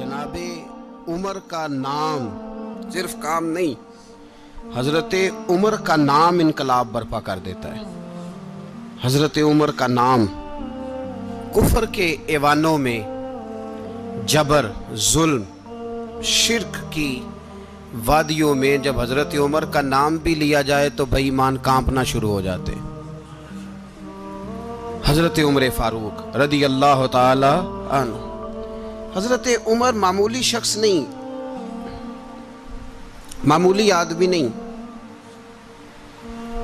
جناب عمر کا نام صرف کام نہیں، حضرت عمر کا نام انقلاب برپا کر دیتا ہے۔ حضرت عمر کا نام کفر کے ایوانوں میں جبر، ظلم، شرک کی وادیوں میں جب حضرت عمر کا نام بھی لیا جائے تو بھائی ایمان کانپنا شروع ہو جاتے۔ حضرت عمر فاروق رضی اللہ تعالی عنہ۔ حضرت عمر معمولی شخص نہیں، معمولی آدمی نہیں۔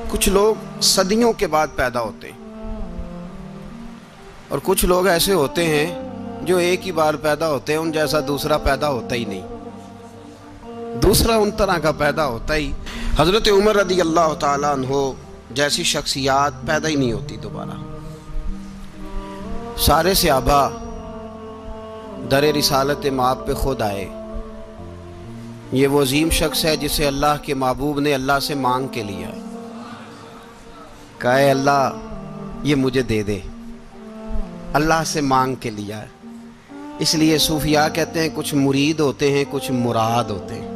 کچھ لوگ صدیوں کے بعد پیدا ہوتے ہیں۔ اور کچھ لوگ ایسے ہوتے ہیں جو ایک ہی بار پیدا ہوتے ہیں، ان جیسا دوسرا پیدا ہوتا ہی نہیں۔ دوسرا ان طرح کا پیدا ہوتا ہی۔ حضرت عمر رضی اللہ تعالیٰ عنہ جیسی شخصیات پیدا ہی نہیں ہوتی دوبارہ۔ سارے صحابہ در رسالت ماب پہ خود آئے۔ یہ وہ عظیم شخص ہے جسے اللہ کے محبوب نے اللہ سے مانگ کے لیا۔ کہے اللہ، یہ مجھے دے دے۔ اللہ سے مانگ کے لیا۔ اس لیے صوفیاء کہتے ہیں، کچھ مرید ہوتے ہیں، کچھ مراد ہوتے ہیں۔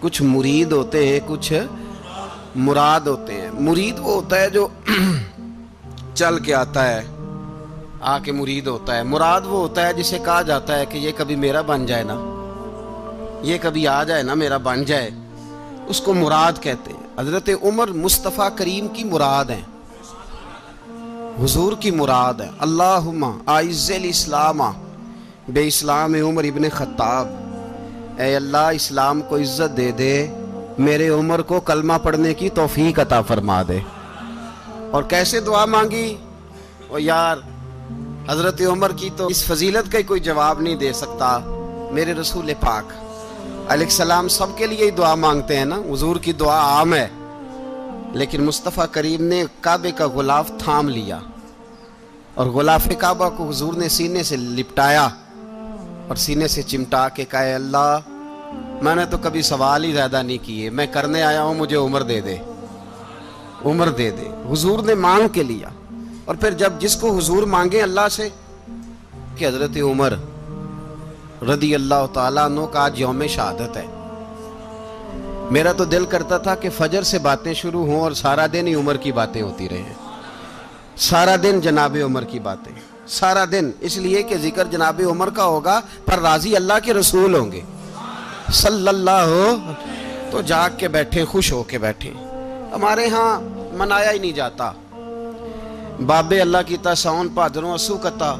کچھ مرید ہوتے ہیں، کچھ مراد ہوتے ہیں۔ مرید وہ ہوتا ہے جو چل کے آتا ہے۔ آ کے مرید ہوتا ہے۔ مراد وہ ہوتا ہے جسے کہا جاتا ہے کہ یہ کبھی میرا بن جائے نا۔ یہ کبھی آ جائے نا، میرا بن جائے۔ اس کو مراد کہتے ہیں۔ حضرت عمر مصطفیٰ کریم کی مراد ہیں۔ حضور کی مراد ہے۔ اللہم آئز الاسلام، بے اسلام عمر ابن خطاب۔ اے اللہ، اسلام کو عزت دے دے۔ میرے عمر کو کلمہ پڑھنے کی توفیق عطا فرما دے۔ اور کیسے دعا مانگی؟ او یار حضرت عمر کی تو اس فضیلت کا ہی کوئی جواب نہیں دے سکتا۔ میرے رسول پاک، علیہ السلام سب کے لیے ہی دعا مانگتے ہیں نا۔ حضور کی دعا عام ہے۔ لیکن مصطفیٰ کریم نے کعبے کا غلاف تھام لیا۔ اور غلاف کعبہ کو حضور نے سینے سے لپٹایا اور سینے سے چمٹا کے کہے اللہ، میں نے تو کبھی سوال ہی زیادہ نہیں کیے۔ میں کرنے آیا ہوں، مجھے عمر دے دے۔ عمر دے دے۔ حضور نے مانگ کے لیا۔ اور پھر جب جس کو حضور مانگے اللہ سے کہ حضرت عمر رضی اللہ تعالیٰ عنہ کا آج یوم شہادت ہے۔ میرا تو دل کرتا تھا کہ فجر سے باتیں شروع ہوں اور سارا دن ہی عمر کی باتیں ہوتی رہیں۔ سارا دن جناب عمر کی باتیں۔ سارا دن اس لیے کہ ذکر جناب عمر کا ہوگا، پر راضی اللہ کے رسول ہوں گے۔ صلی اللہ ہو تو جاگ کے بیٹھے خوش ہو کے بیٹھے ہمارے ہاں منایا ہی نہیں جاتا۔ بابے اللہ کی تا ساؤن پادروں اسو کتا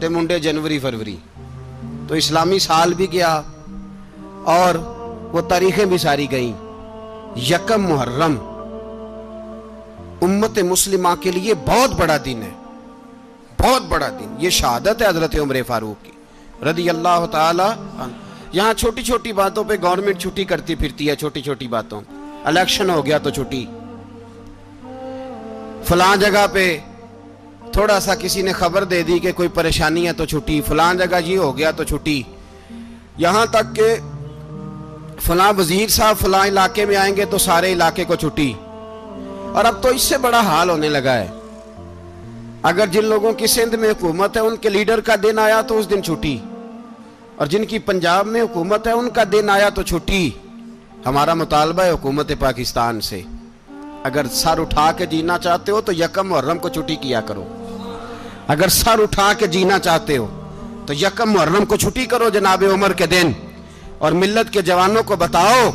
تے منڈے جنوری فروری تو اسلامی سال بھی گیا اور وہ تاریخیں بھی ساری گئیں یکم محرم امت مسلمہ کے لیے بہت بڑا دن ہے بہت بڑا دن یہ شہادت ہے حضرت عمر فاروق کی رضی اللہ تعالی یہاں چھوٹی چھوٹی باتوں پہ گورنمنٹ چھٹی کرتی پھرتی ہے چھوٹی چھوٹی باتوں الیکشن ہو گیا تو چھٹی فلاں جگہ پہ تھوڑا سا کسی نے خبر دے دی کہ کوئی پریشانی ہے تو چھٹی، فلاں جگہ یہ ہو گیا تو چھٹی۔ یہاں تک کہ فلاں وزیر صاحب فلاں علاقے میں آئیں گے تو سارے علاقے کو چھٹی۔ اور اب تو اس سے بڑا حال ہونے لگا ہے۔ اگر جن لوگوں کی سندھ میں حکومت ہے، ان کے لیڈر کا دن آیا تو اس دن چھٹی۔ اور جن کی پنجاب میں حکومت ہے، ان کا دن آیا تو چھٹی۔ ہمارا مطالبہ ہے حکومت پاکستان سے۔ اگر سر اٹھا کے جینا چاہتے ہو تو یکم محرم کو چھٹی کیا کرو۔ اگر سر اٹھا کے جینا چاہتے ہو تو یکم محرم کو چھٹی کرو جناب عمر کے دن۔ اور ملت کے جوانوں کو بتاؤ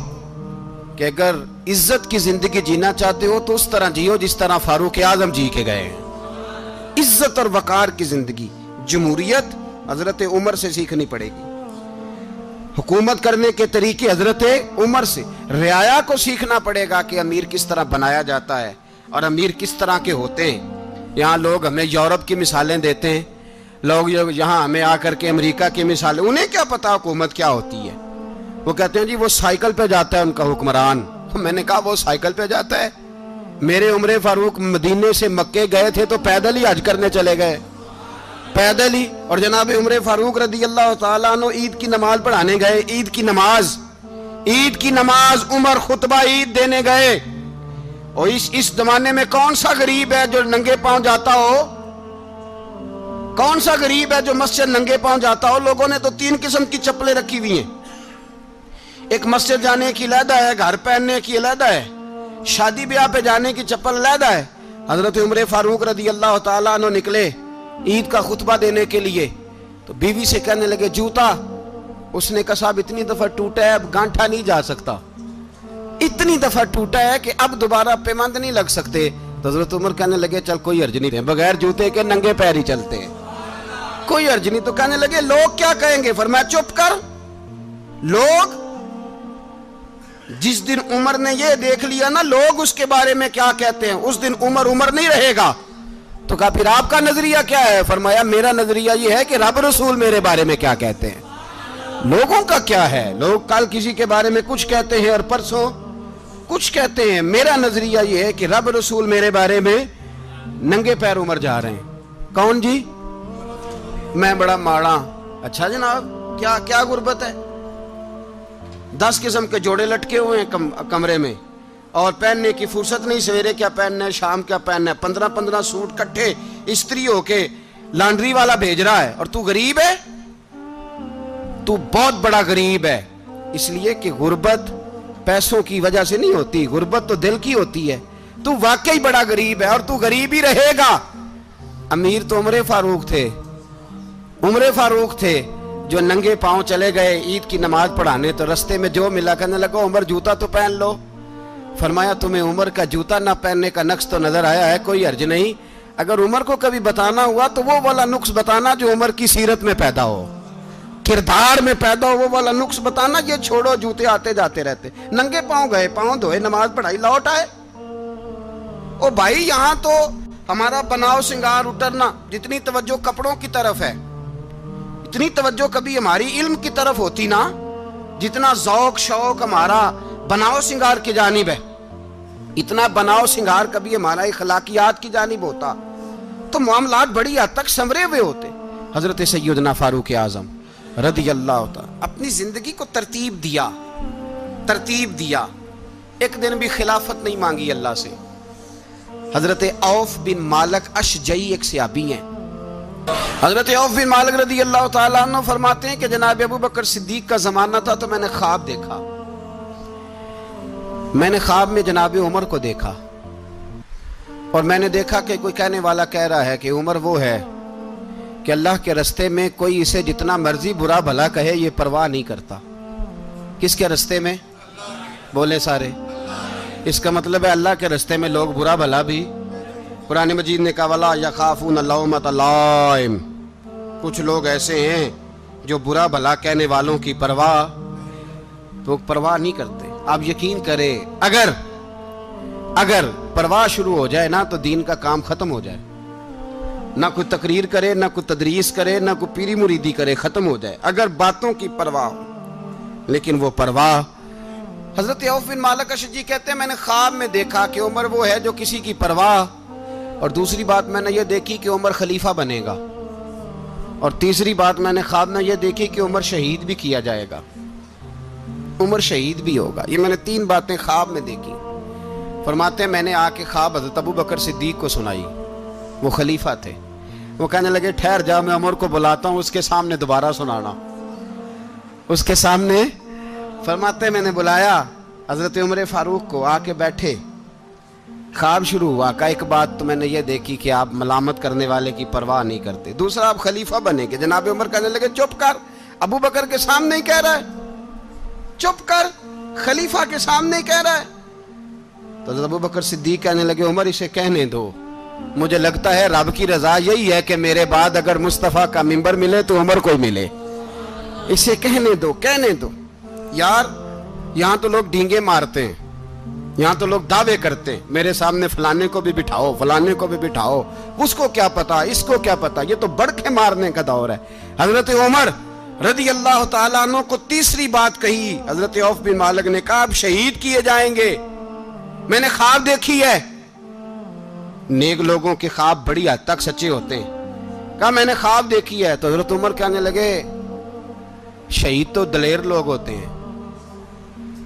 کہ اگر عزت کی زندگی جینا چاہتے ہو تو اس طرح جیو جس طرح فاروق اعظم جی کے گئے ہیں۔ عزت اور وقار کی زندگی، جمہوریت حضرت عمر سے سیکھنی پڑے گی۔ حکومت کرنے کے طریقے حضرت عمر سے۔ رعایا کو سیکھنا پڑے گا کہ امیر کس طرح بنایا جاتا ہے اور امیر کس طرح کے ہوتے ہیں۔ یہاں لوگ ہمیں یورپ کی مثالیں دیتے ہیں۔ لوگ یہاں ہمیں آ کر کے امریکہ کی مثالیں انہیں کیا پتا حکومت کیا ہوتی ہے؟ وہ کہتے ہیں جی وہ سائیکل پہ جاتا ہے ان کا حکمران۔ میں نے کہا، وہ سائیکل پہ جاتا ہے۔ میرے عمر فاروق مدینے سے مکے گئے تھے تو پیدل ہی حج کرنے چلے گئے۔ پیدل ہی اور جناب عمر فاروق رضی اللہ تعالیٰ عنہ عید کی نماز پڑھانے گئے، عید کی نماز، عید کی نماز عمر خطبہ عید دینے گئے۔ اور اس اس زمانے میں کون سا غریب ہے جو ننگے پاؤں جاتا ہو؟ کون سا غریب ہے جو مسجد ننگے پاؤں جاتا ہو؟ لوگوں نے تو تین قسم کی چپلیں رکھی ہوئی ہیں۔ ایک مسجد جانے کی علیحدہ ہے، گھر پہننے کی علیحدہ ہے، شادی بیاہ پہ جانے کی چپل علیحدہ ہے۔ حضرت عمر فاروق رضی اللہ تعالیٰ عنہ نکلے۔ عید کا خطبہ دینے کے لیے۔ تو بیوی سے کہنے لگے، جوتا، اس نے کہا، صاحب، اتنی دفعہ ٹوٹا ہے، اب گانٹھا نہیں جا سکتا۔ اتنی دفعہ ٹوٹا ہے کہ اب دوبارہ پیمند نہیں لگ سکتے۔ تو حضرت عمر کہنے لگے، چل، کوئی عرض نہیں۔ رہے بغیر جوتے کے ننگے پیر ہی چلتے ہیں۔ کوئی عرض نہیں۔ تو کہنے لگے، لوگ کیا کہیں گے؟ فرمایا، چپ کر۔ لوگ، جس دن عمر نے یہ دیکھ لیا نا، لوگ اس کے بارے میں کیا کہتے ہیں؟ اس دن عمر عمر نہیں رہے گا۔ تو کہا، پھر آپ کا نظریہ کیا ہے؟ فرمایا، میرا نظریہ یہ ہے کہ رب رسول میرے بارے میں کیا کہتے ہیں۔ لوگوں کا کیا ہے؟ لوگ کل کسی کے بارے میں کچھ کہتے ہیں اور پرسوں کچھ کہتے ہیں۔ میرا نظریہ یہ ہے کہ رب رسول میرے بارے میں ننگے پیر عمر جا رہے ہیں۔ کون جی؟ میں بڑا ماڑا۔ اچھا جناب، کیا کیا غربت ہے؟ دس قسم کے جوڑے لٹکے ہوئے ہیں کمرے میں۔ اور پہننے کی فرصت نہیں، سویرے کیا پہننا ہے، شام کیا پہننا ہے؟ پندرہ پندرہ سوٹ کٹھے استری ہو کے لانڈری والا بھیج رہا ہے۔ اور تو غریب ہے؟ تو بہت بڑا غریب ہے۔ اس لیے کہ غربت پیسوں کی وجہ سے نہیں ہوتی۔ غربت تو دل کی ہوتی ہے۔ تو واقعی بڑا غریب ہے اور تو غریب ہی رہے گا۔ امیر تو عمر فاروق تھے۔ عمر فاروق تھے جو ننگے پاؤں چلے گئے عید کی نماز پڑھانے تو رستے میں جو ملا، کہنے لگا، عمر جوتا تو پہن لو۔ فرمایا، تمہیں عمر کا جوتا نہ پہننے کا نقص تو نظر آیا ہے، کوئی عرض نہیں. اگر عمر کو کبھی بتانا ہوا، تو وہ والا نقص بتانا جو عمر کی سیرت میں پیدا ہو. کردار میں پیدا ہو، وہ والا نقص بتانا، یہ چھوڑو، جوتے آتے جاتے رہتے. ننگے پاؤں گئے، پاؤں دھوئے، نماز پڑھائی، لوٹ آئے. او بھائی، یہاں تو ہمارا بناؤ سنگار اترنا جتنی توجہ کپڑوں کی طرف ہے. اتنی توجہ کبھی ہماری علم کی طرف ہوتی نا، جتنا ذوق شوق ہمارا بناؤ سنگار کی جانب ہے۔ اتنا بناؤ سنگار کبھی ہمارا اخلاقیات کی جانب ہوتا۔ تو معاملات بڑی حد تک سمرے ہوئے ہوتے۔ حضرت سیدنا فاروق اعظم رضی اللہ ہوتا اپنی زندگی کو ترتیب دیا۔ ترتیب دیا۔ ایک دن بھی خلافت نہیں مانگی اللہ سے۔ حضرت اوف بن مالک اشجئی ایک سیابی ہیں۔ حضرت اوف بن مالک رضی اللہ تعالیٰ عنہ فرماتے ہیں کہ جناب ابو بکر صدیق کا زمانہ تھا تو میں نے خواب دیکھا۔ میں نے خواب میں جناب عمر کو دیکھا اور میں نے دیکھا کہ کوئی کہنے والا کہہ رہا ہے کہ عمر وہ ہے کہ اللہ کے رستے میں کوئی اسے جتنا مرضی برا بھلا کہے یہ پرواہ نہیں کرتا۔ کس کے رستے میں؟ بولے سارے۔ اس کا مطلب ہے اللہ کے رستے میں لوگ برا بھلا بھی۔ قرآن مجید نے کہا، ولا یا خافون اللہ کچھ لوگ ایسے ہیں جو برا بھلا کہنے والوں کی پرواہ تو پرواہ نہیں کرتے۔ آپ یقین کرے اگر اگر پرواہ شروع ہو جائے نا تو دین کا کام ختم ہو جائے۔ نہ کوئی تقریر کرے، نہ کوئی تدریس کرے، نہ کوئی پیری مریدی کرے، ختم ہو جائے۔ اگر باتوں کی پرواہ ہو، لیکن وہ پرواہ، حضرت عوف بن مالک اشجی کہتے ہیں، میں نے خواب میں دیکھا کہ عمر وہ ہے جو کسی کی پرواہ، اور دوسری بات میں نے یہ دیکھی کہ عمر خلیفہ بنے گا۔ اور تیسری بات میں نے خواب میں یہ دیکھی کہ عمر شہید بھی کیا جائے گا۔ عمر شہید بھی ہوگا۔ یہ میں نے تین باتیں خواب میں دیکھی۔ فرماتے ہیں، میں نے آ کے خواب حضرت ابو بکر صدیق کو سنائی۔ وہ خلیفہ تھے۔ وہ کہنے لگے، ٹھہر جا، میں عمر کو بلاتا ہوں، اس کے سامنے دوبارہ سنانا۔ اس کے سامنے فرماتے میں نے بلایا حضرت عمر فاروق کو۔ آ کے بیٹھے۔ خواب شروع ہوا۔ کا ایک بات تو میں نے یہ دیکھی کہ آپ ملامت کرنے والے کی پرواہ نہیں کرتے۔ دوسرا، آپ خلیفہ بنے کہ جناب عمر کہنے لگے، چپ کر، ابو بکر کے سامنے ہی کہہ رہا ہے۔ چپ کر خلیفہ کے سامنے کہہ رہا ہے۔ تو ابو بکر صدیق کہنے لگے، عمر، اسے کہنے دو۔ مجھے لگتا ہے رب کی رضا یہی ہے کہ میرے بعد اگر مصطفیٰ کا ممبر ملے تو عمر کو ہی ملے۔ اسے کہنے دو کہنے دو۔ یار، یہاں تو لوگ ڈینگے مارتے ہیں۔ یہاں تو لوگ دعوے کرتے ہیں۔ میرے سامنے فلانے کو بھی بٹھاؤ، فلانے کو بھی بٹھاؤ۔ اس کو کیا پتا، اس کو کیا پتا؟ یہ تو بڑکے مارنے کا دور ہے۔ حضرت عمر رضی اللہ تعالیٰ عنہ کو تیسری بات کہی۔ حضرت عوف بن مالک نے کہا، اب شہید کیے جائیں گے۔ میں نے خواب دیکھی ہے۔ نیک لوگوں کے خواب بڑی حد تک سچے ہوتے ہیں۔ کہا، میں نے خواب دیکھی ہے۔ تو حضرت عمر کہنے لگے، شہید تو دلیر لوگ ہوتے ہیں۔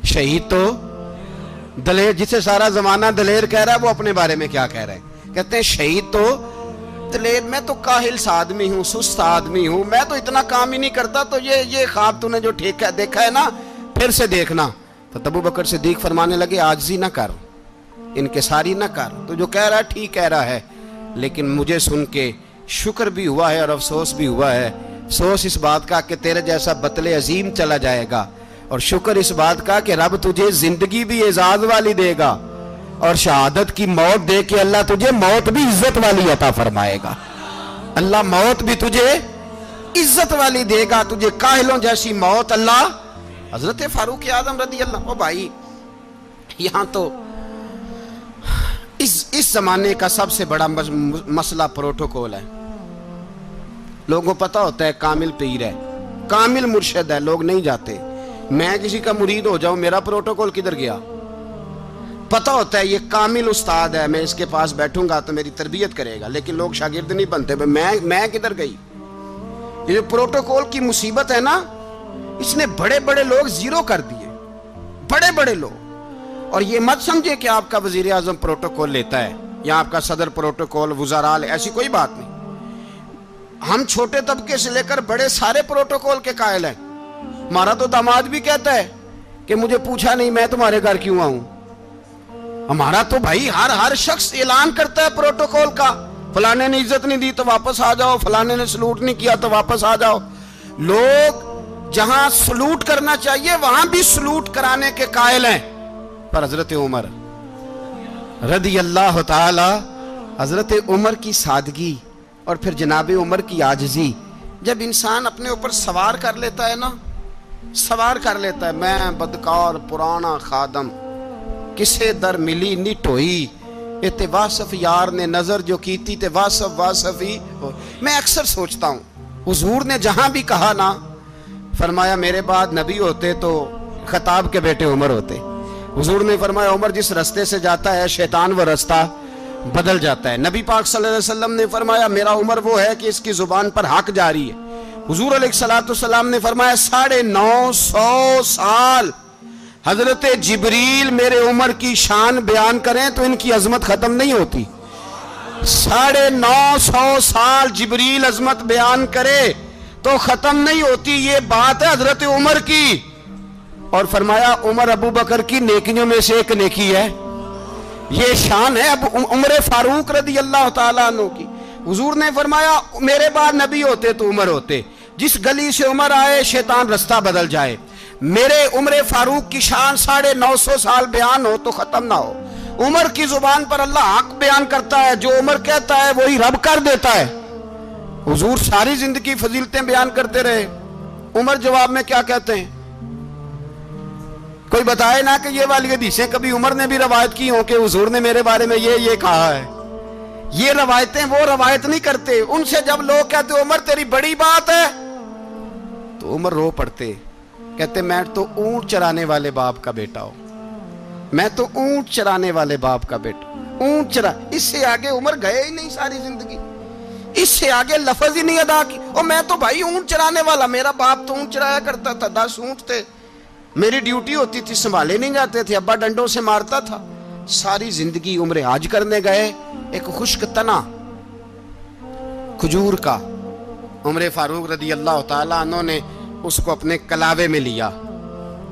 شہید تو دلیر، جسے سارا زمانہ دلیر کہہ رہا ہے، وہ اپنے بارے میں کیا کہہ رہے ہیں کہتے ہیں، شہید تو بتلے میں تو کاہل سا آدمی ہوں، سست آدمی ہوں۔ میں تو اتنا کام ہی نہیں کرتا، تو یہ یہ خواب تو نے جو ٹھیک دیکھا ہے نا، پھر سے دیکھنا۔ تو تبو بکر سے دیکھ فرمانے لگے، آجزی نہ کر ان کے ساری نہ کر۔ تو جو کہہ رہا ہے، ٹھیک کہہ رہا ہے، لیکن مجھے سن کے شکر بھی ہوا ہے اور افسوس بھی ہوا ہے۔ افسوس اس بات کا کہ تیرے جیسا بتلے عظیم چلا جائے گا، اور شکر اس بات کا کہ رب تجھے زندگی بھی اعزاز والی دے گا۔ اور شہادت کی موت دے کے اللہ تجھے موت بھی عزت والی عطا فرمائے گا۔ اللہ موت بھی تجھے عزت والی دے گا، تجھے کاہلوں جیسی موت اللہ، حضرت فاروق اعظم رضی اللہ او بھائی، یہاں تو اس اس زمانے کا سب سے بڑا مسئلہ پروٹوکول ہے۔ لوگوں پتہ ہوتا ہے کامل پیر ہے، کامل مرشد ہے، لوگ نہیں جاتے۔ میں کسی کا مرید ہو جاؤں، میرا پروٹوکول کدھر گیا؟ پتہ ہوتا ہے یہ کامل استاد ہے، میں اس کے پاس بیٹھوں گا تو میری تربیت کرے گا، لیکن لوگ شاگرد نہیں بنتے۔ میں میں کدھر گئی؟ یہ پروٹوکول کی مصیبت ہے نا، اس نے بڑے بڑے لوگ زیرو کر دیے۔ بڑے بڑے لوگ۔ اور یہ مت سمجھے کہ آپ کا وزیر اعظم پروٹوکول لیتا ہے یا آپ کا صدر پروٹوکول وزارال ایسی کوئی بات نہیں۔ ہم چھوٹے طبقے سے لے کر بڑے سارے پروٹوکول کے قائل ہیں۔ ہمارا تو داماد بھی کہتا ہے کہ مجھے پوچھا نہیں، میں تمہارے گھر کیوں آؤں؟ ہمارا تو بھائی ہر ہر شخص اعلان کرتا ہے پروٹوکول کا۔ فلانے نے عزت نہیں دی تو واپس آ جاؤ، فلانے نے سلوٹ نہیں کیا تو واپس آ جاؤ۔ لوگ جہاں سلوٹ کرنا چاہیے، وہاں بھی سلوٹ کرانے کے قائل ہیں۔ پر حضرت عمر رضی اللہ تعالی، حضرت عمر کی سادگی اور پھر جناب عمر کی آجزی جب انسان اپنے اوپر سوار کر لیتا ہے نا، سوار کر لیتا ہے، میں بدکار، پرانا خادم۔ کسے در ملی نٹ ہوئی تے واسف یار نے نظر جو کیتی تے واسف واسف ہی میں اکثر سوچتا ہوں، حضور نے جہاں بھی کہا نا، فرمایا میرے بعد نبی ہوتے تو خطاب کے بیٹے عمر ہوتے۔ حضور نے فرمایا عمر جس رستے سے جاتا ہے، شیطان وہ رستہ بدل جاتا ہے۔ نبی پاک صلی اللہ علیہ وسلم نے فرمایا، میرا عمر وہ ہے کہ اس کی زبان پر حق جاری ہے۔ حضور علیہ السلام نے فرمایا، ساڑھے نو سو سال حضرت جبریل میرے عمر کی شان بیان کریں تو ان کی عظمت ختم نہیں ہوتی۔ ساڑھے نو سو سال جبریل عظمت بیان کرے تو ختم نہیں ہوتی، یہ بات ہے حضرت عمر کی۔ اور فرمایا، عمر ابو بکر کی نیکیوں میں سے ایک نیکی ہے۔ یہ شان ہے اب عمر فاروق رضی اللہ تعالیٰ عنہ کی۔ حضور نے فرمایا، میرے بعد نبی ہوتے تو عمر ہوتے۔ جس گلی سے عمر آئے، شیطان رستہ بدل جائے۔ میرے عمر فاروق کی شان ساڑھے نو سو سال بیان ہو تو ختم نہ ہو۔ عمر کی زبان پر اللہ حق بیان کرتا ہے، جو عمر کہتا ہے وہی رب کر دیتا ہے۔ حضور ساری زندگی فضیلتیں بیان کرتے رہے۔ عمر جواب میں کیا کہتے ہیں؟ کوئی بتائے نا کہ یہ والی حدیثیں کبھی عمر نے بھی روایت کی ہوں کہ حضور نے میرے بارے میں یہ یہ کہا ہے۔ یہ روایتیں وہ روایت نہیں کرتے۔ ان سے جب لوگ کہتے عمر تیری بڑی بات ہے، تو عمر رو پڑتے۔ کہتے میں تو اونٹ چرانے والے باپ کا بیٹا ہوں. میں تو اونٹ چرانے والے باپ کا بیٹا اونٹ چرا اس سے آگے عمر گئے ہی نہیں ساری زندگی. اس سے آگے لفظ ہی نہیں ادا کی. اور میں تو بھائی اونٹ چرانے والا، میرا باپ تو اونٹ چرایا کرتا تھا، دس اونٹ تھے۔ میری ڈیوٹی ہوتی تھی، سنبھالے نہیں جاتے تھے، ابا ڈنڈوں سے مارتا تھا۔ ساری زندگی عمر آج کرنے گئے، ایک خشک تنا کھجور کا۔ عمر فاروق رضی اللہ تعالیٰ عنہ نے اس کو اپنے کلاوے میں لیا۔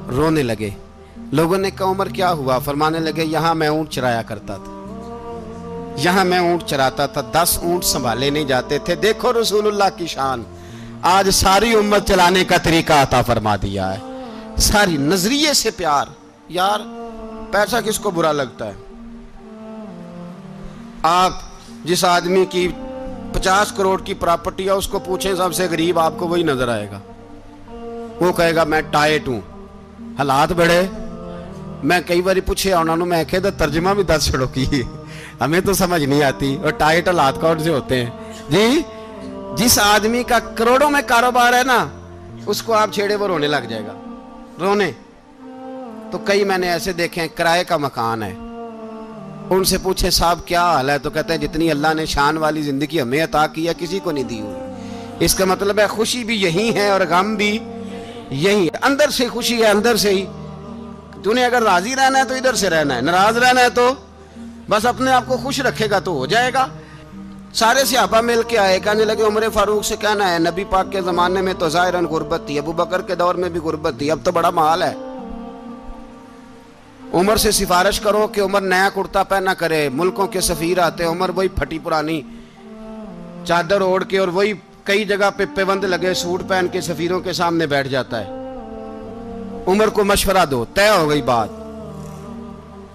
رونے لگے۔ لوگوں نے کہا، عمر، کیا ہوا؟ فرمانے لگے، یہاں میں اونٹ چرایا کرتا تھا۔ یہاں میں اونٹ چراتا تھا۔ دس اونٹ سنبھالے نہیں جاتے تھے۔ دیکھو رسول اللہ کی شان۔ آج ساری امت چلانے کا طریقہ عطا فرما دیا ہے۔ ساری نظریے سے پیار۔ یار، پیسہ کس کو برا لگتا ہے؟ آپ جس آدمی کی پچاس کروڑ کی پراپرٹی ہے، اس کو پوچھیں، سب سے غریب آپ کو وہی نظر آئے گا۔ وہ کہے گا، میں ٹائٹ ہوں. حالات بڑے میں کئی باری پوچھے انہوں نے میں کہے ترجمہ بھی دس چھڑو کی؟ ہمیں تو سمجھ نہیں آتی۔ اور ٹائٹ حالات کون سے ہوتے ہیں؟ جی جس آدمی کا کروڑوں میں کاروبار ہے نا، اس کو آپ چھیڑے، وہ رونے لگ جائے گا۔ رونے۔ تو کئی میں نے ایسے دیکھے کرائے کا مکان ہے۔ ان سے پوچھے، صاحب، کیا حال ہے؟ تو کہتے ہیں، جتنی اللہ نے شان والی زندگی ہمیں عطا کی ہے، کسی کو نہیں دی ہوئی۔ اس کا مطلب ہے، خوشی بھی یہی ہے اور غم بھی یہی اندر سے خوشی ہے، اندر سے ہی۔ تو نے اگر راضی رہنا ہے تو ادھر سے رہنا ہے، ناراض رہنا ہے تو بس اپنے آپ کو خوش رکھے گا تو ہو جائے گا۔ سارے صحابہ مل کے آئے، کہنے لگے، عمر فاروق سے کہنا ہے، نبی پاک کے زمانے میں تو ظاہراً غربت تھی، ابو بکر کے دور میں بھی غربت تھی، اب تو بڑا محال ہے۔ عمر سے سفارش کرو کہ عمر نیا کرتا پہنا کرے، ملکوں کے سفیر آتے، عمر وہی پھٹی پرانی چادر اوڑھ کے اور وہی کئی جگہ پہ پیوند لگے سوٹ پہن کے سفیروں کے سامنے بیٹھ جاتا ہے۔ عمر کو مشورہ دو، طے ہو گئی بات۔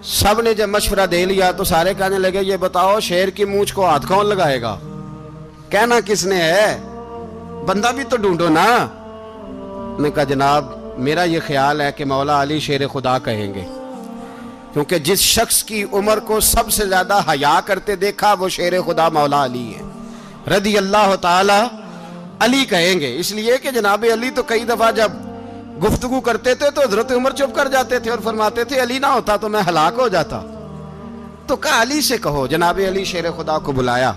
سب نے جب مشورہ دے لیا تو سارے کہنے لگے، یہ بتاؤ شیر کی مونچھ کو ہاتھ کون لگائے گا؟ کہنا کس نے ہے؟ بندہ بھی تو ڈھونڈو نا۔ نے کہا، جناب، میرا یہ خیال ہے کہ مولا علی شیر خدا کہیں گے۔ کیونکہ جس شخص کی عمر کو سب سے زیادہ حیا کرتے دیکھا، وہ شیر خدا مولا علی ہے۔ رضی اللہ تعالی علی کہیں گے۔ اس لیے کہ جناب علی تو کئی دفعہ جب گفتگو کرتے تھے تو حضرت عمر چپ کر جاتے تھے اور فرماتے تھے، علی نہ ہوتا تو میں ہلاک ہو جاتا۔ تو کہا، علی سے کہو، جناب علی شیر خدا کو بلایا۔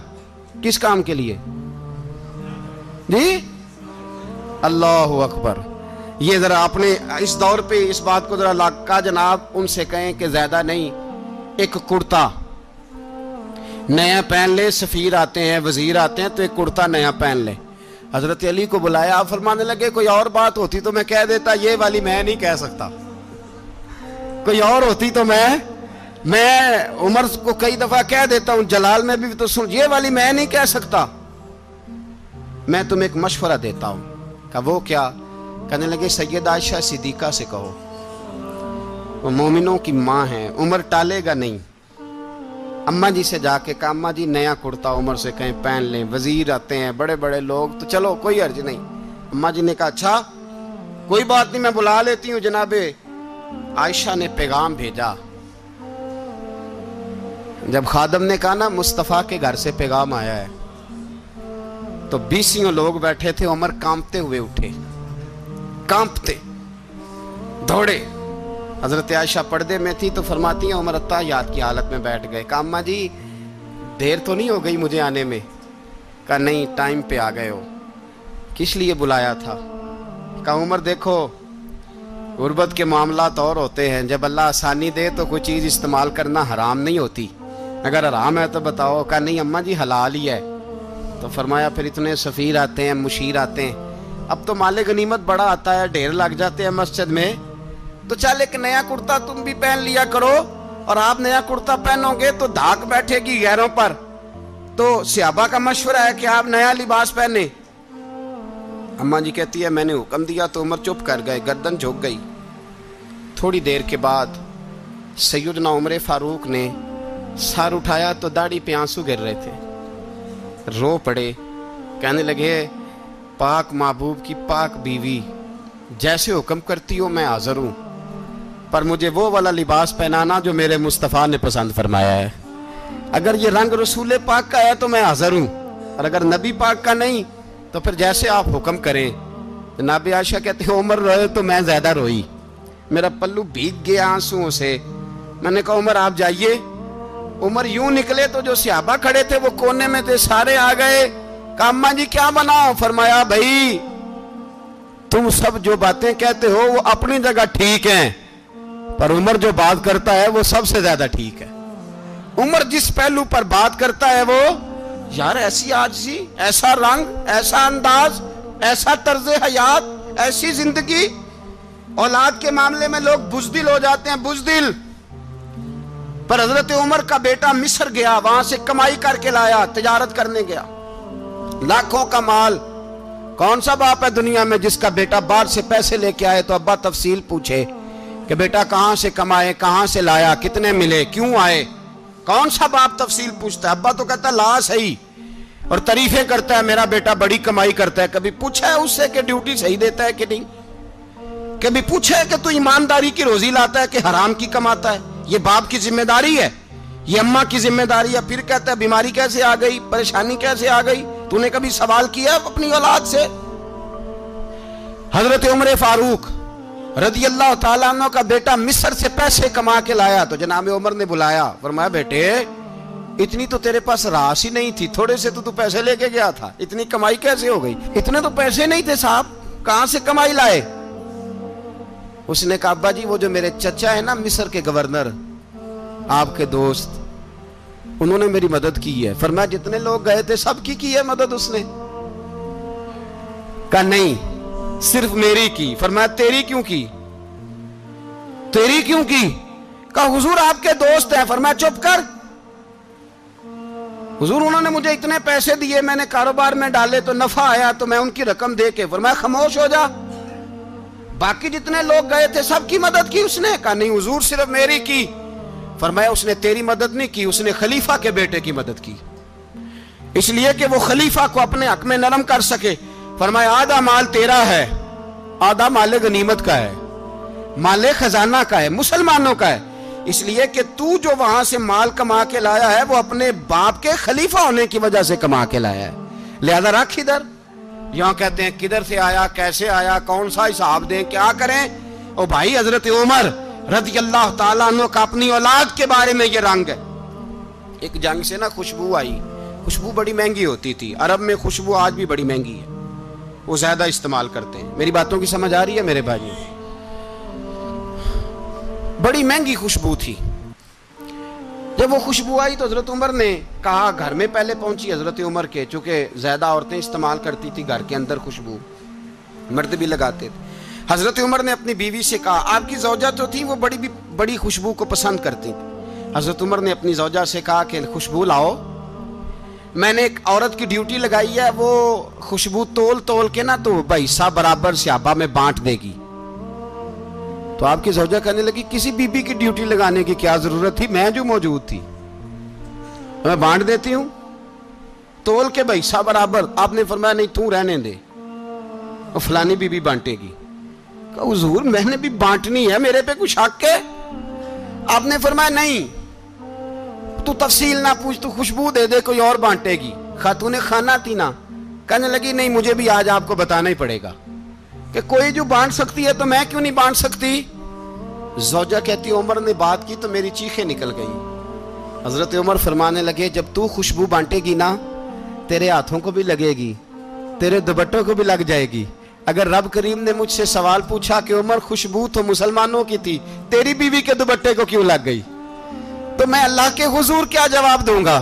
کس کام کے لیے؟ جی؟ اللہ اکبر۔ یہ ذرا اپنے اس دور پہ اس بات کو ذرا لاکا جناب ان سے کہیں کہ زیادہ نہیں، ایک کرتا۔ نیا پہن لے، سفیر آتے ہیں، وزیر آتے ہیں، تو ایک کرتا نیا پہن لے۔ حضرت علی کو بلایا، آپ فرمانے لگے، کوئی اور بات ہوتی تو میں کہہ دیتا، یہ والی میں نہیں کہہ سکتا۔ کوئی اور ہوتی تو میں میں عمر کو کئی دفعہ کہہ دیتا ہوں، جلال میں بھی تو سن، یہ والی میں نہیں کہہ سکتا۔ میں تمہیں ایک مشورہ دیتا ہوں، کہ وہ کیا؟ کہنے لگے، سید عائشہ صدیقہ سے کہو۔ وہ مومنوں کی ماں ہے عمر ٹالے گا نہیں۔ اماں جی سے جا کے کہا، اماں جی نیا کرتا عمر سے کہیں پہن لیں، وزیر آتے ہیں، بڑے بڑے لوگ، تو چلو، کوئی عرض نہیں۔ اماں جی نے کہا اچھا کوئی بات نہیں، میں بلا لیتی ہوں جناب۔ عائشہ نے پیغام بھیجا۔ جب خادم نے کہا نا، مصطفیٰ کے گھر سے پیغام آیا ہے، تو بیسیوں لوگ بیٹھے تھے، عمر کامتے ہوئے اٹھے۔ کامپتے دوڑے۔ حضرت عائشہ پردے میں تھی تو فرماتی ہیں، عمر اتہ یاد کی حالت میں بیٹھ گئے۔ کہا، اماں جی دیر تو نہیں ہو گئی مجھے آنے میں؟ کہا، نہیں، ٹائم پہ آ گئے ہو۔ کس لیے بلایا تھا؟ کہا، عمر دیکھو، غربت کے معاملات اور ہوتے ہیں۔ جب اللہ آسانی دے تو کوئی چیز استعمال کرنا حرام نہیں ہوتی۔ اگر حرام ہے تو بتاؤ۔ کہا، نہیں، اماں جی حلال ہی ہے۔ تو فرمایا، پھر اتنے سفیر آتے ہیں، مشیر آتے ہیں۔ اب تو مال غنیمت بڑا آتا ہے، ڈھیر لگ جاتے ہیں مسجد میں۔ تو چل ایک نیا کرتا تم بھی پہن لیا کرو اور آپ نیا کرتا پہنو گے تو دھاک بیٹھے گی غیروں پر۔ تو سیابا کا مشورہ ہے کہ آپ نیا لباس پہنے اماں جی کہتی ہے میں نے حکم دیا تو عمر چپ کر گئے، گردن جھک گئی۔ تھوڑی دیر کے بعد سیدنا عمر فاروق نے سار اٹھایا تو داڑھی پہ آنسو گر رہے تھے۔ رو پڑے، کہنے لگے، پاک محبوب کی پاک بیوی، جیسے حکم کرتی ہو میں حاضر ہوں۔ پر مجھے وہ والا لباس پہنانا جو میرے مصطفیٰ نے پسند فرمایا ہے۔ اگر یہ رنگ رسول پاک کا ہے تو میں حاضر ہوں، اور اگر نبی پاک کا نہیں، تو پھر جیسے آپ حکم کریں۔ جناب عائشہ کہتے ہیں، عمر روئے تو میں زیادہ روئی۔ میرا پلو بھیگ گیا آنسوں سے۔ میں نے کہا، عمر آپ جائیے۔ عمر یوں نکلے تو جو سیابہ کھڑے تھے، وہ کونے میں تھے، سارے آ گئے۔ کہا اماں جی کیا بناؤ فرمایا، بھائی، تم سب جو باتیں کہتے ہو، وہ اپنی جگہ ٹھیک ہیں۔ پر عمر جو بات کرتا ہے وہ سب سے زیادہ ٹھیک ہے۔ عمر جس پہلو پر بات کرتا ہے وہ، یار ایسی آجزی، ایسا رنگ، ایسا انداز، ایسا طرز حیات، ایسی زندگی۔ اولاد کے معاملے میں لوگ بزدل ہو جاتے ہیں، بزدل۔ پر حضرت عمر کا بیٹا مصر گیا، وہاں سے کمائی کر کے لایا، تجارت کرنے گیا۔ لاکھوں کا مال۔ کون سا باپ ہے دنیا میں جس کا بیٹا باہر سے پیسے لے کے آئے تو ابا تفصیل پوچھے۔ کہ بیٹا کہاں سے کمائے، کہاں سے لایا، کتنے ملے، کیوں آئے؟ کون سا باپ تفصیل پوچھتا ہے؟ ابا تو کہتا ہے لا صحیح اور تعریفیں کرتا ہے، میرا بیٹا بڑی کمائی کرتا ہے۔ کبھی پوچھا ہے اس سے کہ ڈیوٹی صحیح دیتا ہے کہ نہیں؟ کبھی پوچھا ہے کہ تو ایمانداری کی روزی لاتا ہے کہ حرام کی کماتا ہے؟ یہ باپ کی ذمہ داری ہے، یہ اماں کی ذمہ داری ہے۔ پھر کہتا ہے، بیماری کیسے آ گئی؟ پریشانی کیسے آ گئی؟ تو نے کبھی سوال کیا اپنی اولاد سے؟ حضرت عمر فاروق رضی اللہ تعالیٰ عنہ کا بیٹا مصر سے پیسے کما کے لایا تو جناب عمر نے بلایا، فرمایا، بیٹے، اتنی تو تیرے پاس راس ہی نہیں تھی، تھوڑے سے تو تو پیسے لے کے گیا تھا، اتنی کمائی کیسے ہو گئی؟ اتنے تو پیسے نہیں تھے صاحب، کہاں سے کمائی لائے؟ اس نے کہا جی وہ جو میرے چچا ہے نا، مصر کے گورنر، آپ کے دوست، انہوں نے میری مدد کی ہے۔ فرمایا، جتنے لوگ گئے تھے، سب کی کی ہے مدد اس نے؟ کہا، نہیں صرف میری کی؟ فرمایا تیری کیوں کی؟ تیری کیوں کی؟ کہا، حضور آپ کے دوست ہیں۔ فرمایا، چپ کر۔ حضور، انہوں نے مجھے اتنے پیسے دیے، میں نے کاروبار میں ڈالے، تو نفع آیا، تو میں ان کی رقم دے کے۔ فرمایا، خاموش ہو جا۔ باقی جتنے لوگ گئے تھے، سب کی مدد کی اس نے۔ کہا، نہیں، حضور صرف میری کی۔ فرمایا، اس نے تیری مدد نہیں کی، اس نے خلیفہ کے بیٹے کی مدد کی۔ اس لیے کہ وہ خلیفہ کو اپنے حق میں نرم کر سکے۔ فرمایا، آدھا مال تیرا ہے، آدھا مال غنیمت کا ہے، مال خزانہ کا ہے، مسلمانوں کا ہے۔ اس لیے کہ تو جو وہاں سے مال کما کے لایا ہے، وہ اپنے باپ کے خلیفہ ہونے کی وجہ سے کما کے لایا ہے۔ لہذا رکھ ادھر۔ یہاں کہتے ہیں، کدھر سے آیا، کیسے آیا، کون سا حساب دیں، کیا کریں؟ او بھائی، حضرت عمر رضی اللہ تعالیٰ عنہ کا اپنی اولاد کے بارے میں یہ رنگ ہے۔ ایک جنگ سے نا خوشبو آئی۔ خوشبو بڑی مہنگی ہوتی تھی۔ عرب میں خوشبو آج بھی بڑی مہنگی ہے۔ وہ زیادہ استعمال کرتے ہیں۔ میری باتوں کی سمجھ آ رہی ہے میرے بھائی بڑی مہنگی خوشبو تھی۔ جب وہ خوشبو آئی تو حضرت عمر نے کہا، گھر میں پہلے پہنچی۔ حضرت عمر کے، چونکہ زیادہ عورتیں استعمال کرتی تھی گھر کے اندر خوشبو، مرد بھی لگاتے تھے۔ حضرت عمر نے اپنی بیوی سے کہا، آپ کی زوجہ تو تھی وہ بڑی بڑی خوشبو کو پسند کرتی تھی۔ حضرت عمر نے اپنی زوجہ سے کہا کہ، خوشبو لاؤ۔ میں نے ایک عورت کی ڈیوٹی لگائی ہے، وہ خوشبو تول تول کے نا تو بھائی سا برابر سیابا میں بانٹ دے گی۔ تو آپ کی زوجہ کہنے لگی، کسی بی بی کی ڈیوٹی لگانے کی کیا ضرورت تھی؟ میں جو موجود تھی۔ میں بانٹ دیتی ہوں۔ تول کے بھائی سا برابر، آپ نے فرمایا نہیں، تو رہنے دے۔ فلانی بی بی بانٹے گی۔ حضور، میں نے بھی بانٹنی ہے، میرے پہ کچھ حق ہے؟ آپ نے فرمایا نہیں تو تفصیل نہ پوچھ تو خوشبو دے دے کوئی اور بانٹے گی خاتون خانہ تھی نا کہنے لگی نہیں مجھے بھی آج آپ کو بتانا ہی پڑے گا کہ کوئی جو بانٹ سکتی ہے تو میں کیوں نہیں بانٹ سکتی زوجہ کہتی عمر نے بات کی تو میری چیخیں نکل گئی حضرت عمر فرمانے لگے جب تو خوشبو بانٹے گی نا تیرے ہاتھوں کو بھی لگے گی تیرے دوبٹوں کو بھی لگ جائے گی اگر رب کریم نے مجھ سے سوال پوچھا کہ عمر خوشبو تو مسلمانوں کی تھی تیری بیوی کے دوبٹے کو کیوں لگ گئی تو میں اللہ کے حضور کیا جواب دوں گا؟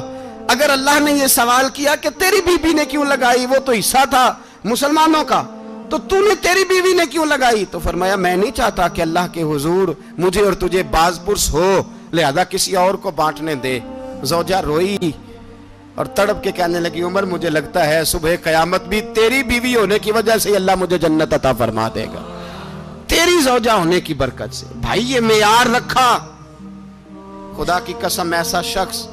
اگر اللہ نے یہ سوال کیا کہ تیری بیوی نے کیوں لگائی، وہ تو حصہ تھا مسلمانوں کا۔ تو تو نے تیری بیوی نے کیوں لگائی؟ تو فرمایا، میں نہیں چاہتا کہ اللہ کے حضور مجھے اور تجھے باز پرس ہو، لہذا کسی اور کو بانٹنے دے۔ زوجہ روئی اور تڑپ کے کہنے لگی، عمر، مجھے لگتا ہے صبح قیامت بھی تیری بیوی ہونے کی وجہ سے اللہ مجھے جنت عطا فرما دے گا۔ تیری زوجہ ہونے کی برکت سے۔ بھائی، یہ معیار رکھا۔ خدا کی قسم ایسا شخص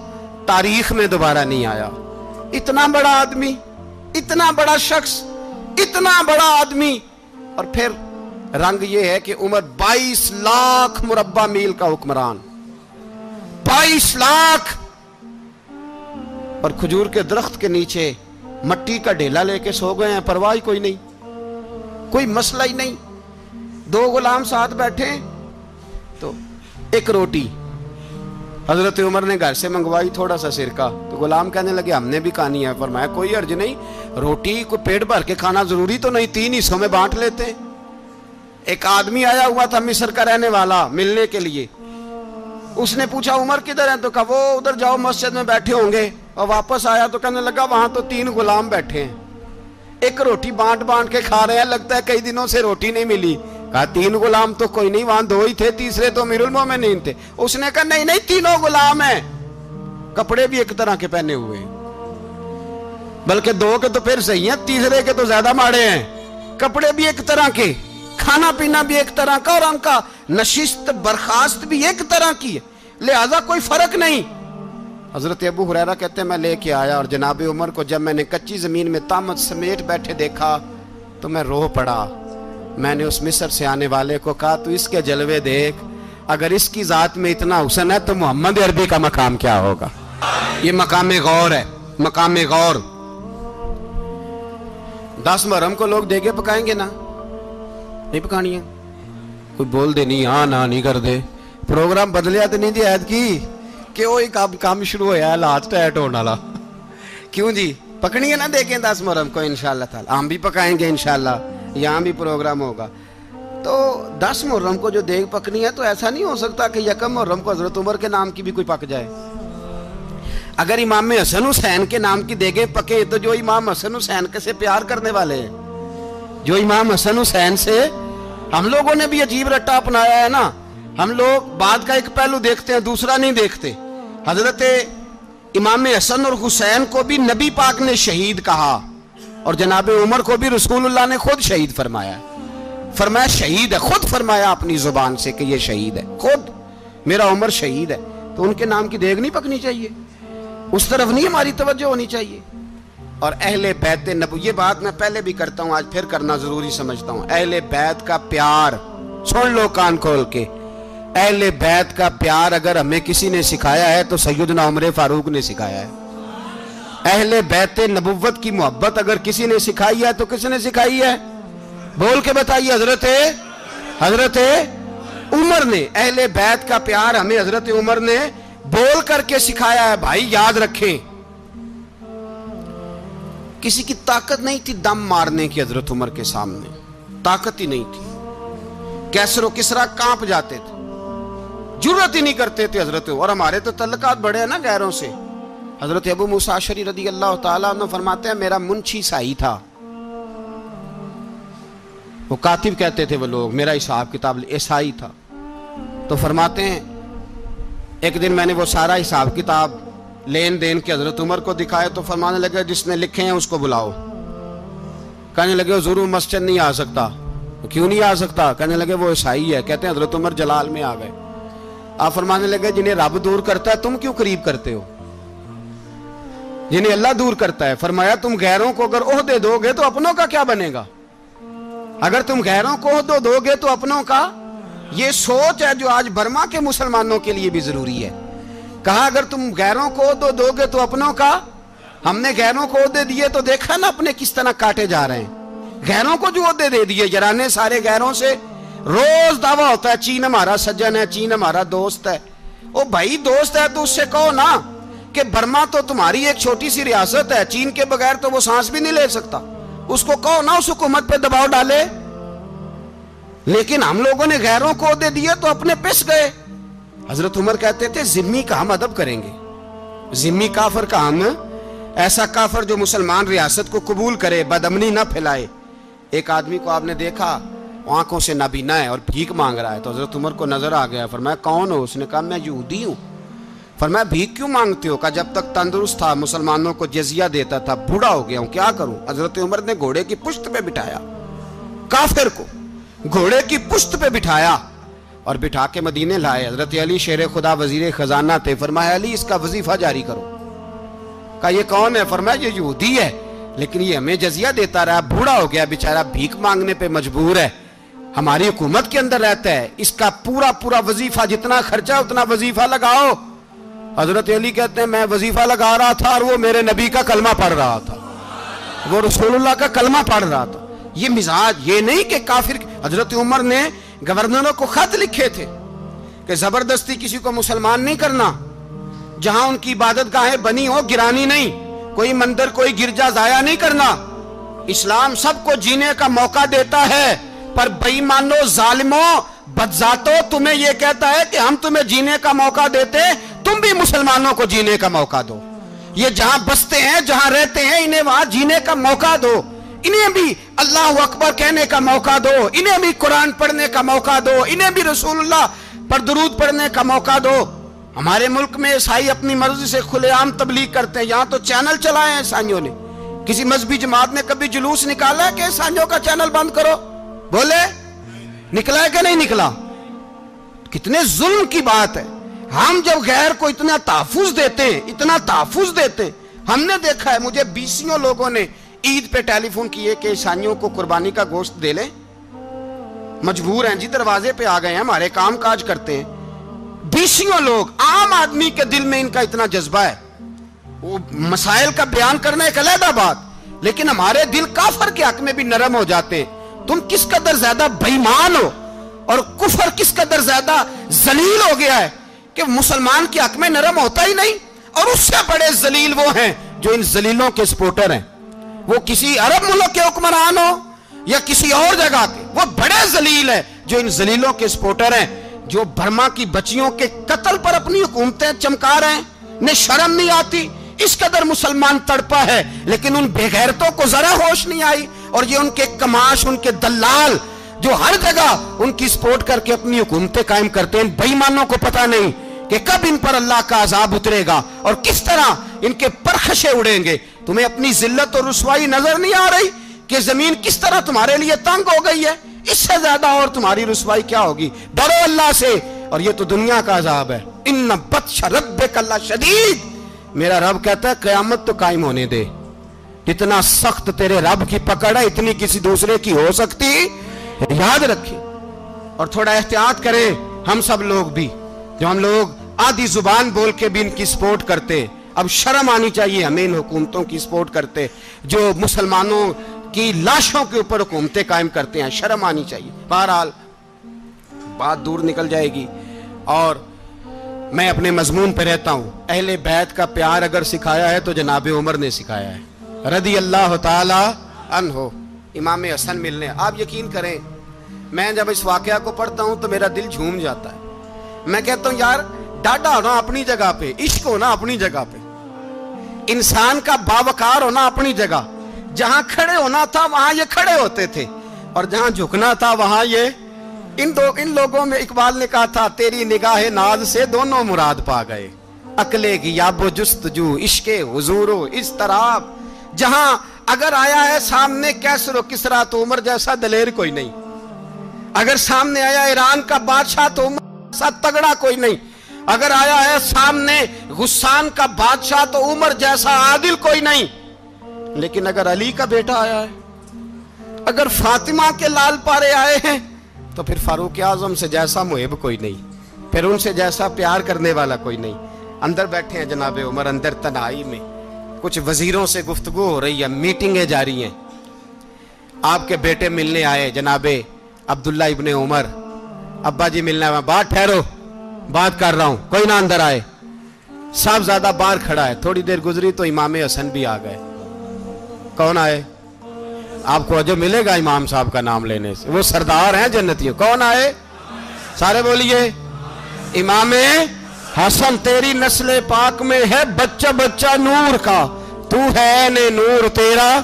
تاریخ میں دوبارہ نہیں آیا۔ اتنا بڑا آدمی، اتنا بڑا شخص، اتنا بڑا آدمی۔ اور پھر رنگ یہ ہے کہ عمر بائیس لاکھ مربع میل کا حکمران۔ بائیس لاکھ۔ اور کھجور کے درخت کے نیچے مٹی کا ڈھیلا لے کے سو گئے ہیں پرواہ کوئی نہیں۔ کوئی مسئلہ ہی نہیں۔ دو غلام ساتھ بیٹھے تو ایک روٹی۔ حضرت عمر نے گھر سے منگوائی تھوڑا سا سرکہ۔ تو غلام کہنے لگے، ہم نے بھی کہانی ہے۔ فرمایا، کوئی عرض نہیں۔ روٹی کو پیٹ بھر کے کھانا ضروری تو نہیں، تین حصوں میں بانٹ لیتے۔ ایک آدمی آیا ہوا تھا مصر کا رہنے والا ملنے کے لیے۔ اس نے پوچھا، عمر کدھر ہے؟ تو کہا، وہ ادھر جاؤ، مسجد میں بیٹھے ہوں گے۔ اور واپس آیا تو کہنے لگا، وہاں تو تین غلام بیٹھے ہیں۔ ایک روٹی بانٹ بانٹ کے کھا رہے ہیں۔ لگتا ہے کئی دنوں سے روٹی نہیں ملی۔ تین غلام تو کوئی نہیں، وہاں دو ہی تھے، تیسرے تو میر المومنین تھے۔ اس نے کہا، نہیں نہیں، تینوں غلام ہیں۔ کپڑے بھی ایک طرح کے پہنے ہوئے۔ ہیں بلکہ دو کے تو پھر صحیح ہیں، تیسرے کے تو زیادہ ماڑے ہیں۔ کپڑے بھی ایک طرح کے، کھانا پینا بھی ایک طرح کا، اور ان کا نشست، برخاست بھی ایک طرح کی ہے۔ لہذا کوئی فرق نہیں۔ حضرت ابو حریرہ کہتے ہیں، میں لے کے آیا اور جناب عمر کو جب میں نے کچی زمین میں تامت سمیٹ بیٹھے دیکھا، تو میں روح پڑا۔ میں نے اس مصر سے آنے والے کو کہا، تو اس کے جلوے دیکھ، اگر اس کی ذات میں اتنا حسن ہے تو محمد عربی کا مقام کیا ہوگا؟ یہ مقام غور ہے، مقام غور۔ دس محرم کو لوگ دیگے پکائیں گے نا؟ نہیں پکانی ہے۔ کوئی بول دے، نہیں ہاں نہ نہیں کر دے۔ پروگرام بدلیا تو نہیں دی عید کی کہ وہ ایک کام شروع ہویا ہے لات ٹیٹ ہونا لا کیوں جی؟ پکنی ہے نا دیکھیں دس محرم کو انشاءاللہ تعالی۔ ہم بھی پکائیں گے انشاءاللہ۔ یہاں بھی پروگرام ہوگا۔ تو دس محرم کو جو دیکھ پکنی ہے تو ایسا نہیں ہو سکتا کہ یکم محرم کو حضرت عمر کے نام کی بھی کوئی پک جائے۔ اگر امام حسن حسین کے نام کی دیگیں پکے تو جو امام حسن حسین کے سے پیار کرنے والے ہیں۔ جو امام حسن حسین سے ہم لوگوں نے بھی عجیب رٹا اپنایا ہے نا۔ ہم لوگ بعد کا ایک پہلو دیکھتے ہیں، دوسرا نہیں دیکھتے۔ حضرت امام حسن اور حسین کو بھی نبی پاک نے شہید کہا۔ اور جناب عمر کو بھی رسول اللہ نے خود شہید فرمایا فرمایا شہید ہے، خود فرمایا اپنی زبان سے کہ یہ شہید ہے۔ خود، میرا عمر شہید ہے۔ تو ان کے نام کی دیکھ نہیں پکنی چاہیے۔ اس طرف نہیں ہماری توجہ ہونی چاہیے۔ اور اہل بیت نبو یہ بات میں پہلے بھی کرتا ہوں، آج پھر کرنا ضروری سمجھتا ہوں۔ اہل بیت کا پیار، سن لو کان کھول کے۔ اہل بیت کا پیار اگر ہمیں کسی نے سکھایا ہے تو سیدنا عمر فاروق نے سکھایا ہے۔ اہل بیت نبوت کی محبت اگر کسی نے سکھائی ہے تو کس نے سکھائی ہے؟ بول کے بتائیے، حضرت حضرت عمر نے، اہل بیت کا پیار ہمیں حضرت عمر نے بول کر کے سکھایا ہے، بھائی یاد رکھیں۔ کسی کی طاقت نہیں تھی دم مارنے کی حضرت عمر کے سامنے، طاقت ہی نہیں تھی۔ کیسر و کسرا کانپ جاتے تھے۔ ضرورت ہی نہیں کرتے تھے حضرت اور ہمارے تو تعلقات بڑے ہیں نا غیروں سے۔ حضرت ابو مساشری رضی اللہ تعالیٰ عنہ فرماتے ہیں، میرا منچی سائی تھا۔ وہ کاتب کہتے تھے وہ لوگ، میرا حساب کتاب عیسائی تھا۔ تو فرماتے ہیں، ایک دن میں نے وہ سارا حساب کتاب، لین دین کے حضرت عمر کو دکھائے تو فرمانے لگے، جس نے لکھے ہیں اس کو بلاؤ۔ کہنے لگے ضرور مسجد نہیں آ سکتا۔ کیوں نہیں آ سکتا؟ کہنے لگے، وہ عیسائی ہے۔ کہتے ہیں، حضرت عمر جلال میں آ گئے۔ آپ فرمانے لگے، جنہیں رب دور کرتا ہے، تم کیوں قریب کرتے ہو؟ جنہیں اللہ دور کرتا ہے۔ فرمایا، تم غیروں کو اگر عہدے دو گے تو اپنوں کا کیا بنے گا؟ اگر تم غیروں کو عہدے دو گے تو اپنوں کا؟ یہ سوچ ہے جو آج برما کے مسلمانوں کے لیے بھی ضروری ہے۔ کہا، اگر تم غیروں کو عہدے دو گے تو اپنوں کا؟ ہم نے غیروں کو عہدے دیے تو دیکھا نا اپنے کس طرح کاٹے جا رہے ہیں۔ غیروں کو جو عہدے دے دیے، جرانے سارے غیروں سے۔ روز دعویٰ ہوتا ہے، چین ہمارا سجن ہے، چین ہمارا دوست ہے۔ او بھائی، دوست ہے تو اس سے کہو نا۔ کہ برما تو تمہاری ایک چھوٹی سی ریاست ہے، چین کے بغیر تو وہ سانس بھی نہیں لے سکتا۔ اس کو کہو نا، اس حکومت پہ دباؤ ڈالے۔ لیکن ہم لوگوں نے غیروں کو دے دیے تو اپنے پس گئے۔ حضرت عمر کہتے تھے، ذمی کا ہم ادب کریں گے۔ ذمی کافر کا ہم، ایسا کافر جو مسلمان ریاست کو قبول کرے بدمنی نہ پھیلائے۔ ایک آدمی کو آپ نے دیکھا، آنکھوں سے نابینا ہے اور بھیک مانگ رہا ہے۔ تو حضرت عمر کو نظر آ گیا، فرمایا، کون ہو؟ اس نے کہا، میں یہودی ہوں۔ فرمایا، بھیک کیوں مانگتے ہو؟ کہا، جب تک تندرست تھا، مسلمانوں کو جزیہ دیتا تھا، بوڑھا ہو گیا ہوں، کیا کروں؟ حضرت عمر نے گھوڑے کی پشت پہ بٹھایا۔ کافر کو گھوڑے کی پشت پہ بٹھایا اور بٹھا کے مدینے لائے۔ حضرت علی شیر خدا وزیر خزانہ تھے۔ فرمایا، علی، اس کا وظیفہ جاری کرو۔ کہا، یہ کون ہے؟ فرمایا، یہ یہودی ہے۔ لیکن یہ ہمیں جزیہ دیتا رہا، بوڑھا ہو گیا، بیچارہ بھیک مانگنے پہ مجبور ہے۔ ہماری حکومت کے اندر رہتا ہے۔ اس کا پورا پورا وظیفہ، جتنا خرچہ، اتنا وظیفہ لگاؤ۔ حضرت علی کہتے ہیں، میں وظیفہ لگا رہا تھا اور وہ میرے نبی کا کلمہ پڑھ رہا تھا۔ وہ رسول اللہ کا کلمہ پڑھ رہا تھا۔ یہ مزاج، یہ نہیں کہ کافر، حضرت عمر نے گورنروں کو خط لکھے تھے کہ زبردستی کسی کو مسلمان نہیں کرنا۔ جہاں ان کی عبادت گاہیں بنی ہو گرانی نہیں۔ کوئی مندر، کوئی گرجا ضائع نہیں کرنا۔ اسلام سب کو جینے کا موقع دیتا ہے، پر بئی مانو ظالموں بدزاتو تمہیں یہ کہتا ہے کہ ہم تمہیں جینے کا موقع دیتے تم بھی مسلمانوں کو جینے کا موقع دو۔ یہ جہاں بستے ہیں، جہاں رہتے ہیں، انہیں وہاں جینے کا موقع دو۔ انہیں بھی اللہ اکبر کہنے کا موقع دو۔ انہیں بھی قرآن پڑھنے کا موقع دو۔ انہیں بھی رسول اللہ پر درود پڑھنے کا موقع دو۔ ہمارے ملک میں عیسائی اپنی مرضی سے کھلے عام تبلیغ کرتے ہیں۔ یہاں تو چینل چلائے ہیں عیسائیوں نے۔ کسی مذہبی جماعت نے کبھی جلوس نکالا ہے کہ عیسائیوں کا چینل بند کرو؟ بولے؟ نکلا ہے کہ نہیں نکلا؟ کتنے ظلم کی بات ہے۔ ہم جب غیر کو اتنا تحفظ دیتے ہیں، اتنا تحفظ دیتے ہیں، ہم نے دیکھا ہے، مجھے بیسیوں لوگوں نے عید پہ ٹیلی فون کیے کہ عیسائیوں کو قربانی کا گوشت دے لیں۔ مجبور ہیں جی دروازے پہ آ گئے ہیں، ہمارے کام کاج کرتے ہیں۔ بیسیوں لوگ، عام آدمی کے دل میں ان کا اتنا جذبہ ہے۔ وہ مسائل کا بیان کرنا ایک علیحدہ بات، لیکن ہمارے دل کافر کے حق میں بھی نرم ہو جاتے ہیں۔ تم کس قدر زیادہ بےمان ہو اور کفر کس قدر زیادہ زلیل ہو گیا ہے۔ کہ مسلمان کے حق میں نرم ہوتا ہی نہیں اور اس سے بڑے زلیل وہ ہیں جو ان زلیلوں کے سپورٹر ہیں۔ وہ کسی عرب ملک کے حکمران ہو یا کسی اور جگہ کے۔ وہ بڑے زلیل ہے جو ان زلیلوں کے سپورٹر ہیں، جو برما کی بچیوں کے قتل پر اپنی حکومتیں چمکا رہے ہیں۔ نے شرم نہیں آتی۔ اس قدر مسلمان تڑپا ہے، لیکن ان بےغیرتوں کو ذرا ہوش نہیں آئی۔ اور یہ ان کے کماش، ان کے دلال جو ہر جگہ ان کی سپورٹ کر کے اپنی حکومتیں قائم کرتے ہیں بےمانوں کو پتہ نہیں۔ کہ کب ان پر اللہ کا عذاب اترے گا اور کس طرح ان کے پرخشے اڑیں گے؟ تمہیں اپنی ذلت اور رسوائی نظر نہیں آ رہی کہ زمین کس طرح تمہارے لیے تنگ ہو گئی ہے؟ اس سے زیادہ اور تمہاری رسوائی کیا ہوگی؟ ڈرو اللہ سے اور یہ تو دنیا کا عذاب ہے۔ ان بطش ربک اللہ شدید۔ میرا رب کہتا ہے، قیامت تو قائم ہونے دے۔ جتنا سخت تیرے رب کی پکڑ ہے، اتنی کسی دوسرے کی ہو سکتی؟ یاد رکھیں اور تھوڑا احتیاط کریں، ہم سب لوگ بھی۔ جو ہم لوگ آدھی زبان بول کے بھی ان کی سپورٹ کرتے، اب شرم آنی چاہیے ہمیں ان حکومتوں کی سپورٹ کرتے، جو مسلمانوں کی لاشوں کے اوپر حکومتیں قائم کرتے ہیں، شرم آنی چاہیے۔ بہرحال، بات دور نکل جائے گی۔ اور میں اپنے مضمون پہ رہتا ہوں۔ اہل بیت کا پیار اگر سکھایا ہے تو جناب عمر نے سکھایا ہے۔ رضی اللہ تعالی عنہ، امام حسن ملنے۔ آپ یقین کریں، میں جب اس واقعہ کو پڑھتا ہوں تو میرا دل جھوم جاتا ہے۔ میں کہتا ہوں، یار، ڈاڈا ہونا اپنی جگہ پہ، عشق ہونا اپنی جگہ پہ۔ انسان کا باوکار ہونا اپنی جگہ۔ جہاں کھڑے ہونا تھا، وہاں یہ کھڑے ہوتے تھے۔ اور جہاں جھکنا تھا، وہاں یہ۔ ان دو، ان لوگوں میں اقبال نے کہا تھا، تیری نگاہ ناز سے دونوں مراد پا گئے۔ اکلے کی یاب و جستجو، عشق حضور و اس طرح جہاں اگر آیا ہے سامنے کیسر و کسرا تو عمر جیسا دلیر کوئی نہیں۔ اگر سامنے آیا ایران کا بادشاہ تو عمر جیسا تگڑا کوئی نہیں۔ اگر آیا ہے سامنے غسان کا بادشاہ تو عمر جیسا عادل کوئی نہیں۔ لیکن اگر علی کا بیٹا آیا ہے، اگر فاطمہ کے لال پارے آئے ہیں، تو پھر فاروق اعظم سے جیسا محب کوئی نہیں۔ پھر ان سے جیسا پیار کرنے والا کوئی نہیں۔ اندر بیٹھے ہیں جناب عمر، اندر تنہائی میں۔ کچھ وزیروں سے گفتگو ہو رہی ہے، میٹنگیں جاری ہیں۔ آپ کے بیٹے ملنے آئے جناب عبداللہ ابن عمر۔ ابا جی ملنے آئے بات ٹھہرو، بات کر رہا ہوں، کوئی نہ اندر آئے۔ صاحب زیادہ باہر کھڑا ہے، تھوڑی دیر گزری تو امام حسن بھی آ گئے۔ کون آئے؟ آپ کو جو ملے گا امام صاحب کا نام لینے سے۔ وہ سردار ہیں جنتیوں۔ کون آئے؟ سارے بولیے۔ امام حسن، تیری نسل پاک میں ہے، بچہ بچہ نور کا۔ تو ہے نے نور تیرا۔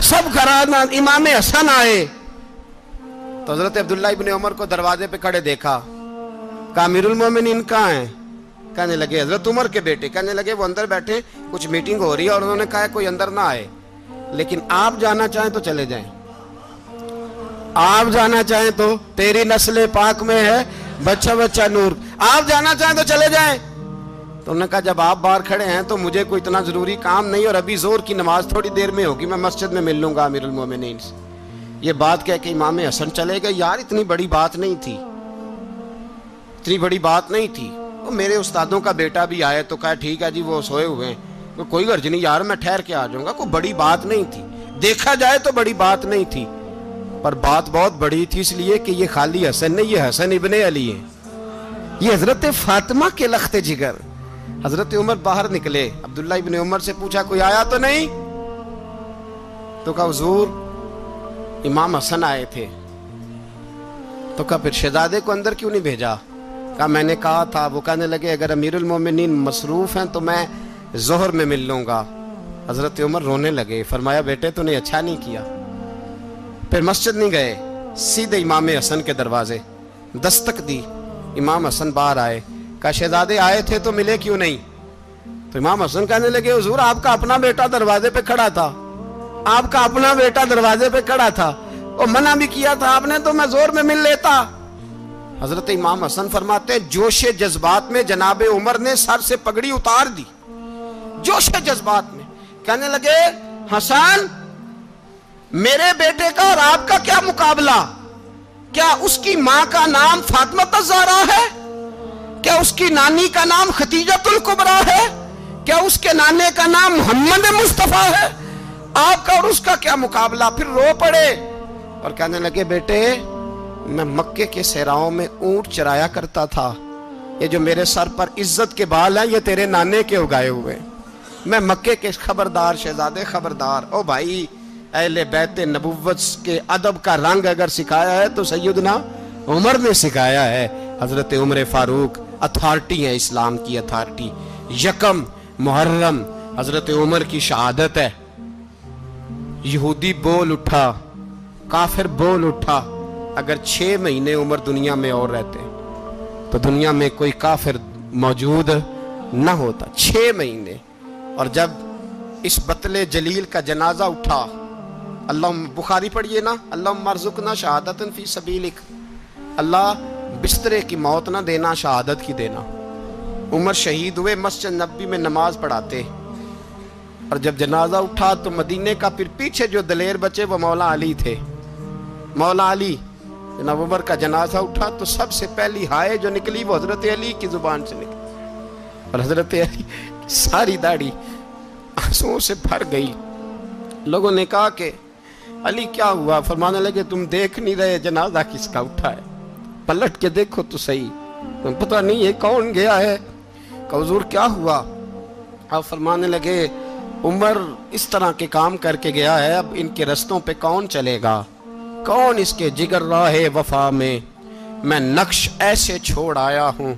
سب کرانا امام حسن آئے۔ تو حضرت عبداللہ ابن عمر کو دروازے پہ کھڑے دیکھا، کہا امیر المومنین کہاں ہیں؟ کہنے لگے، حضرت عمر کے بیٹے. کہنے لگے، وہ اندر بیٹھے، کچھ میٹنگ ہو رہی ہے اور انہوں نے کہا کوئی اندر نہ آئے۔ لیکن آپ جانا چاہیں تو چلے جائیں۔ آپ جانا چاہیں تو تیری نسل پاک میں ہے، بچہ بچہ نور۔ آپ جانا چاہیں تو چلے جائیں۔ تو انہوں نے کہا، جب آپ باہر کھڑے ہیں تو مجھے کوئی اتنا ضروری کام نہیں اور ابھی زور کی نماز تھوڑی دیر میں ہوگی، میں مسجد میں مل لوں گا امیر المومنین سے۔ یہ بات کہہ کہ امام حسن چلے گئے، یار اتنی بڑی بات نہیں تھی۔ اتنی بڑی بات نہیں تھی۔ وہ میرے استادوں کا بیٹا بھی آئے تو کہا، ٹھیک ہے جی وہ سوئے ہوئے ہیں۔ کوئی غرض نہیں، یار میں ٹھہر کے آ جاؤں گا۔ کوئی بڑی بات نہیں تھی۔ دیکھا جائے تو بڑی بات نہیں تھی۔ پر بات بہت بڑی تھی اس لیے کہ یہ خالی حسن نہیں، یہ حسن ابن علی ہے یہ حضرت فاطمہ کے لخت جگر۔ حضرت عمر باہر نکلے۔ عبداللہ ابن عمر سے پوچھا، کوئی آیا تو نہیں؟ تو کہا، حضور امام حسن آئے تھے۔ تو کہا، پھر شہزادے کو اندر کیوں نہیں بھیجا؟ کہا، میں نے کہا تھا، وہ کہنے لگے، اگر امیر المومنین مصروف ہیں تو میں ظہر میں مل لوں گا۔ حضرت عمر رونے لگے، فرمایا، بیٹے، تو نے اچھا نہیں کیا۔ پھر مسجد نہیں گئے، سیدھے امام حسن کے دروازے۔ دستک دی، امام حسن باہر آئے۔ کہا، شہزادے آئے تھے تو ملے کیوں نہیں؟ تو امام حسن کہنے لگے، حضور، آپ کا اپنا بیٹا دروازے پہ کھڑا تھا۔ آپ کا اپنا بیٹا دروازے پہ کھڑا تھا۔ وہ منع بھی کیا تھا، آپ نے تو میں زور میں مل لیتا۔ حضرت امام حسن فرماتے، جوش جذبات میں جناب عمر نے سر سے پگڑی اتار دی۔ جوش جذبات میں۔ کہنے لگے، حسن، میرے بیٹے کا اور آپ کا کیا مقابلہ؟ کیا اس کی ماں کا نام فاطمہ تزارا ہے؟ کیا اس کی نانی کا نام ختیجت القبرا ہے؟ کیا اس کے نانے کا نام محمد مصطفیٰ ہے؟ آپ کا اور اس کا کیا مقابلہ؟ پھر رو پڑے۔ اور کہنے لگے، بیٹے، میں مکے کے سہراؤں میں اونٹ چرایا کرتا تھا۔ یہ جو میرے سر پر عزت کے بال ہیں، یہ تیرے نانے کے اگائے ہوئے۔ میں مکے کے خبردار، شہزادے خبردار۔ او بھائی، اہل بیت نبوت کے ادب کا رنگ اگر سکھایا ہے تو سیدنا عمر نے سکھایا ہے۔ حضرت عمر فاروق، اتھارٹی ہے اسلام کی اتھارٹی۔ یکم، محرم، حضرت عمر کی شہادت ہے۔ یہودی بول اٹھا، کافر بول اٹھا، اگر چھ مہینے عمر دنیا میں اور رہتے، تو دنیا میں کوئی کافر موجود نہ ہوتا، چھ مہینے۔ اور جب اس بطل جلیل کا جنازہ اٹھا اللہ بخاری پڑھیے نا اللہ مرزقنا شہادت فی سبیلک۔ اللہ بسترے کی موت نہ دینا، شہادت کی دینا۔ عمر شہید ہوئے، مسجد نبی میں نماز پڑھاتے۔ اور جب جنازہ اٹھا تو مدینے کا پھر پیچھے جو دلیر بچے وہ مولا علی تھے۔ مولا علی، جناب عمر کا جنازہ اٹھا تو سب سے پہلی ہائے جو نکلی وہ حضرت علی کی زبان سے نکلی۔ اور حضرت علی ساری داڑھی آنسوں سے بھر گئی۔ لوگوں نے کہا کہ علی، کیا ہوا؟ فرمانے لگے، تم دیکھ نہیں رہے جنازہ کس کا اٹھا ہے۔ پلٹ کے دیکھو تو صحیح۔ تم پتہ نہیں یہ کون گیا ہے۔ کہ حضور کیا ہوا؟ آپ فرمانے لگے عمر اس طرح کے کام کر کے گیا ہے، اب ان کے رستوں پہ کون چلے گا؟ کون اس کے جگر راہ وفا میں؟ میں نقش ایسے چھوڑ آیا ہوں،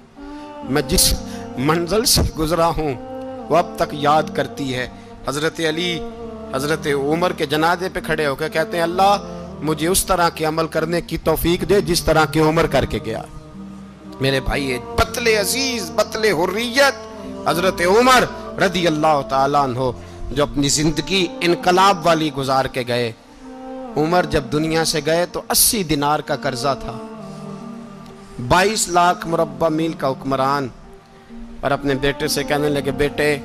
میں جس منزل سے گزرا ہوں، وہ اب تک یاد کرتی ہے۔ حضرت علی، حضرت عمر کے جنازے پہ کھڑے ہو کے کہتے ہیں، اللہ مجھے اس طرح کے عمل کرنے کی توفیق دے جس طرح کی عمر کر کے گیا۔ میرے بھائی بطل عزیز، بطل حریت، حضرت عمر رضی اللہ تعالیٰ عنہ۔ جو اپنی زندگی انقلاب والی گزار کے گئے۔ عمر جب دنیا سے گئے تو اسی دینار کا قرضہ تھا۔ بائیس لاکھ مربع میل کا حکمران۔ اور اپنے بیٹے سے کہنے لگے، بیٹے،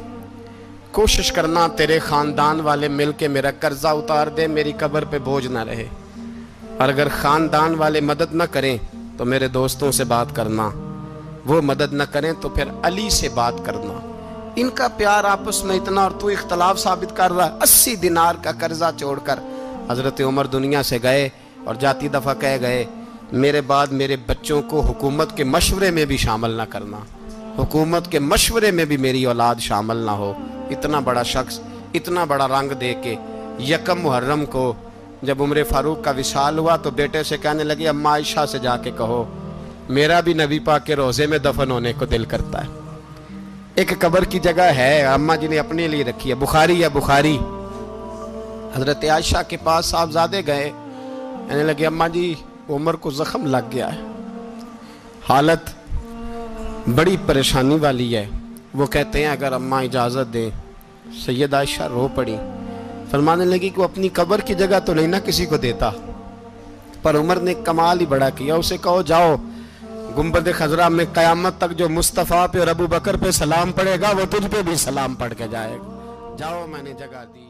کوشش کرنا، تیرے خاندان والے مل کے میرا قرضہ اتار دے، میری قبر پہ بوجھ نہ رہے۔ اور اگر خاندان والے مدد نہ کریں تو میرے دوستوں سے بات کرنا۔ وہ مدد نہ کریں تو پھر علی سے بات کرنا۔ ان کا پیار آپس میں اتنا اور تو اختلاف ثابت کر رہا اسی دینار کا قرضہ چھوڑ کر حضرت عمر دنیا سے گئے اور جاتی دفعہ کہہ گئے، میرے بعد میرے بچوں کو حکومت کے مشورے میں بھی شامل نہ کرنا۔ حکومت کے مشورے میں بھی میری اولاد شامل نہ ہو۔ اتنا بڑا شخص، اتنا بڑا رنگ دے کے یکم محرم کو جب عمر فاروق کا وصال ہوا تو بیٹے سے کہنے لگے اماں عائشہ سے جا کے کہو، میرا بھی نبی پاک کے روزے میں دفن ہونے کو دل کرتا ہے۔ ایک قبر کی جگہ ہے اماں جی نے اپنے لیے رکھی ہے، بخاری ہے، بخاری۔ حضرت عائشہ کے پاس صاحبزادے گئے، کہنے لگے اماں جی عمر کو زخم لگ گیا ہے۔ حالت بڑی پریشانی والی ہے۔ وہ کہتے ہیں، اگر اماں اجازت دیں سید عائشہ رو پڑی۔ فرمانے لگی کہ وہ اپنی قبر کی جگہ تو نہیں نہ کسی کو دیتا، پر عمر نے کمال ہی بڑا کیا، اسے کہو، جاؤ۔ گنبد خزرہ میں قیامت تک جو مصطفیٰ پہ اور ابو بکر پہ سلام پڑے گا، وہ تجھ پہ بھی سلام پڑھ کے جائے گا۔ جاؤ میں نے جگہ دی۔